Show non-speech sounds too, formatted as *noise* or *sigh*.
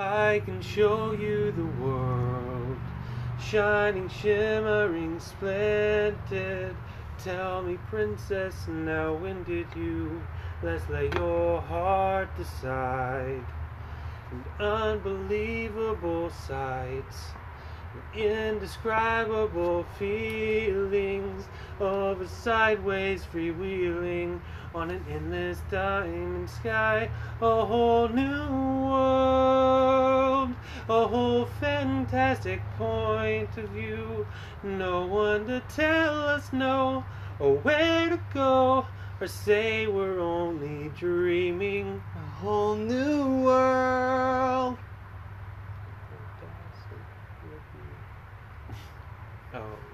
I can show you the world, shining, shimmering, splendid. Tell me, princess, now when did you last let your heart decide? And unbelievable sights, indescribable feelings of a sideways freewheeling on an endless diamond sky, a whole new a whole fantastic point of view. No one to tell us no, or where to go, or say we're only dreaming. A whole new world. *laughs* Oh.